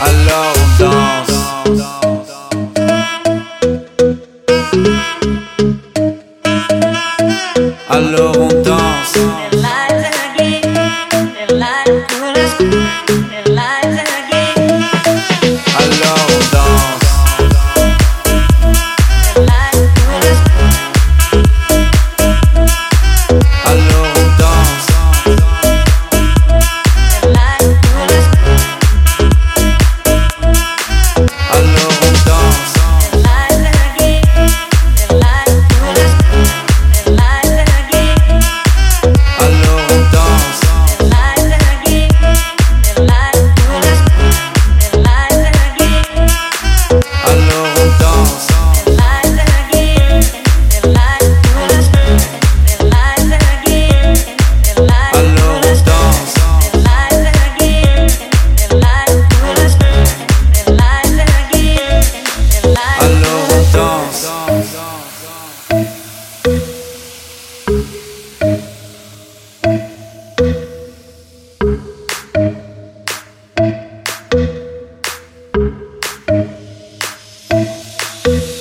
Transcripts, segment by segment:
alone.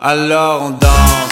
Alors on danse.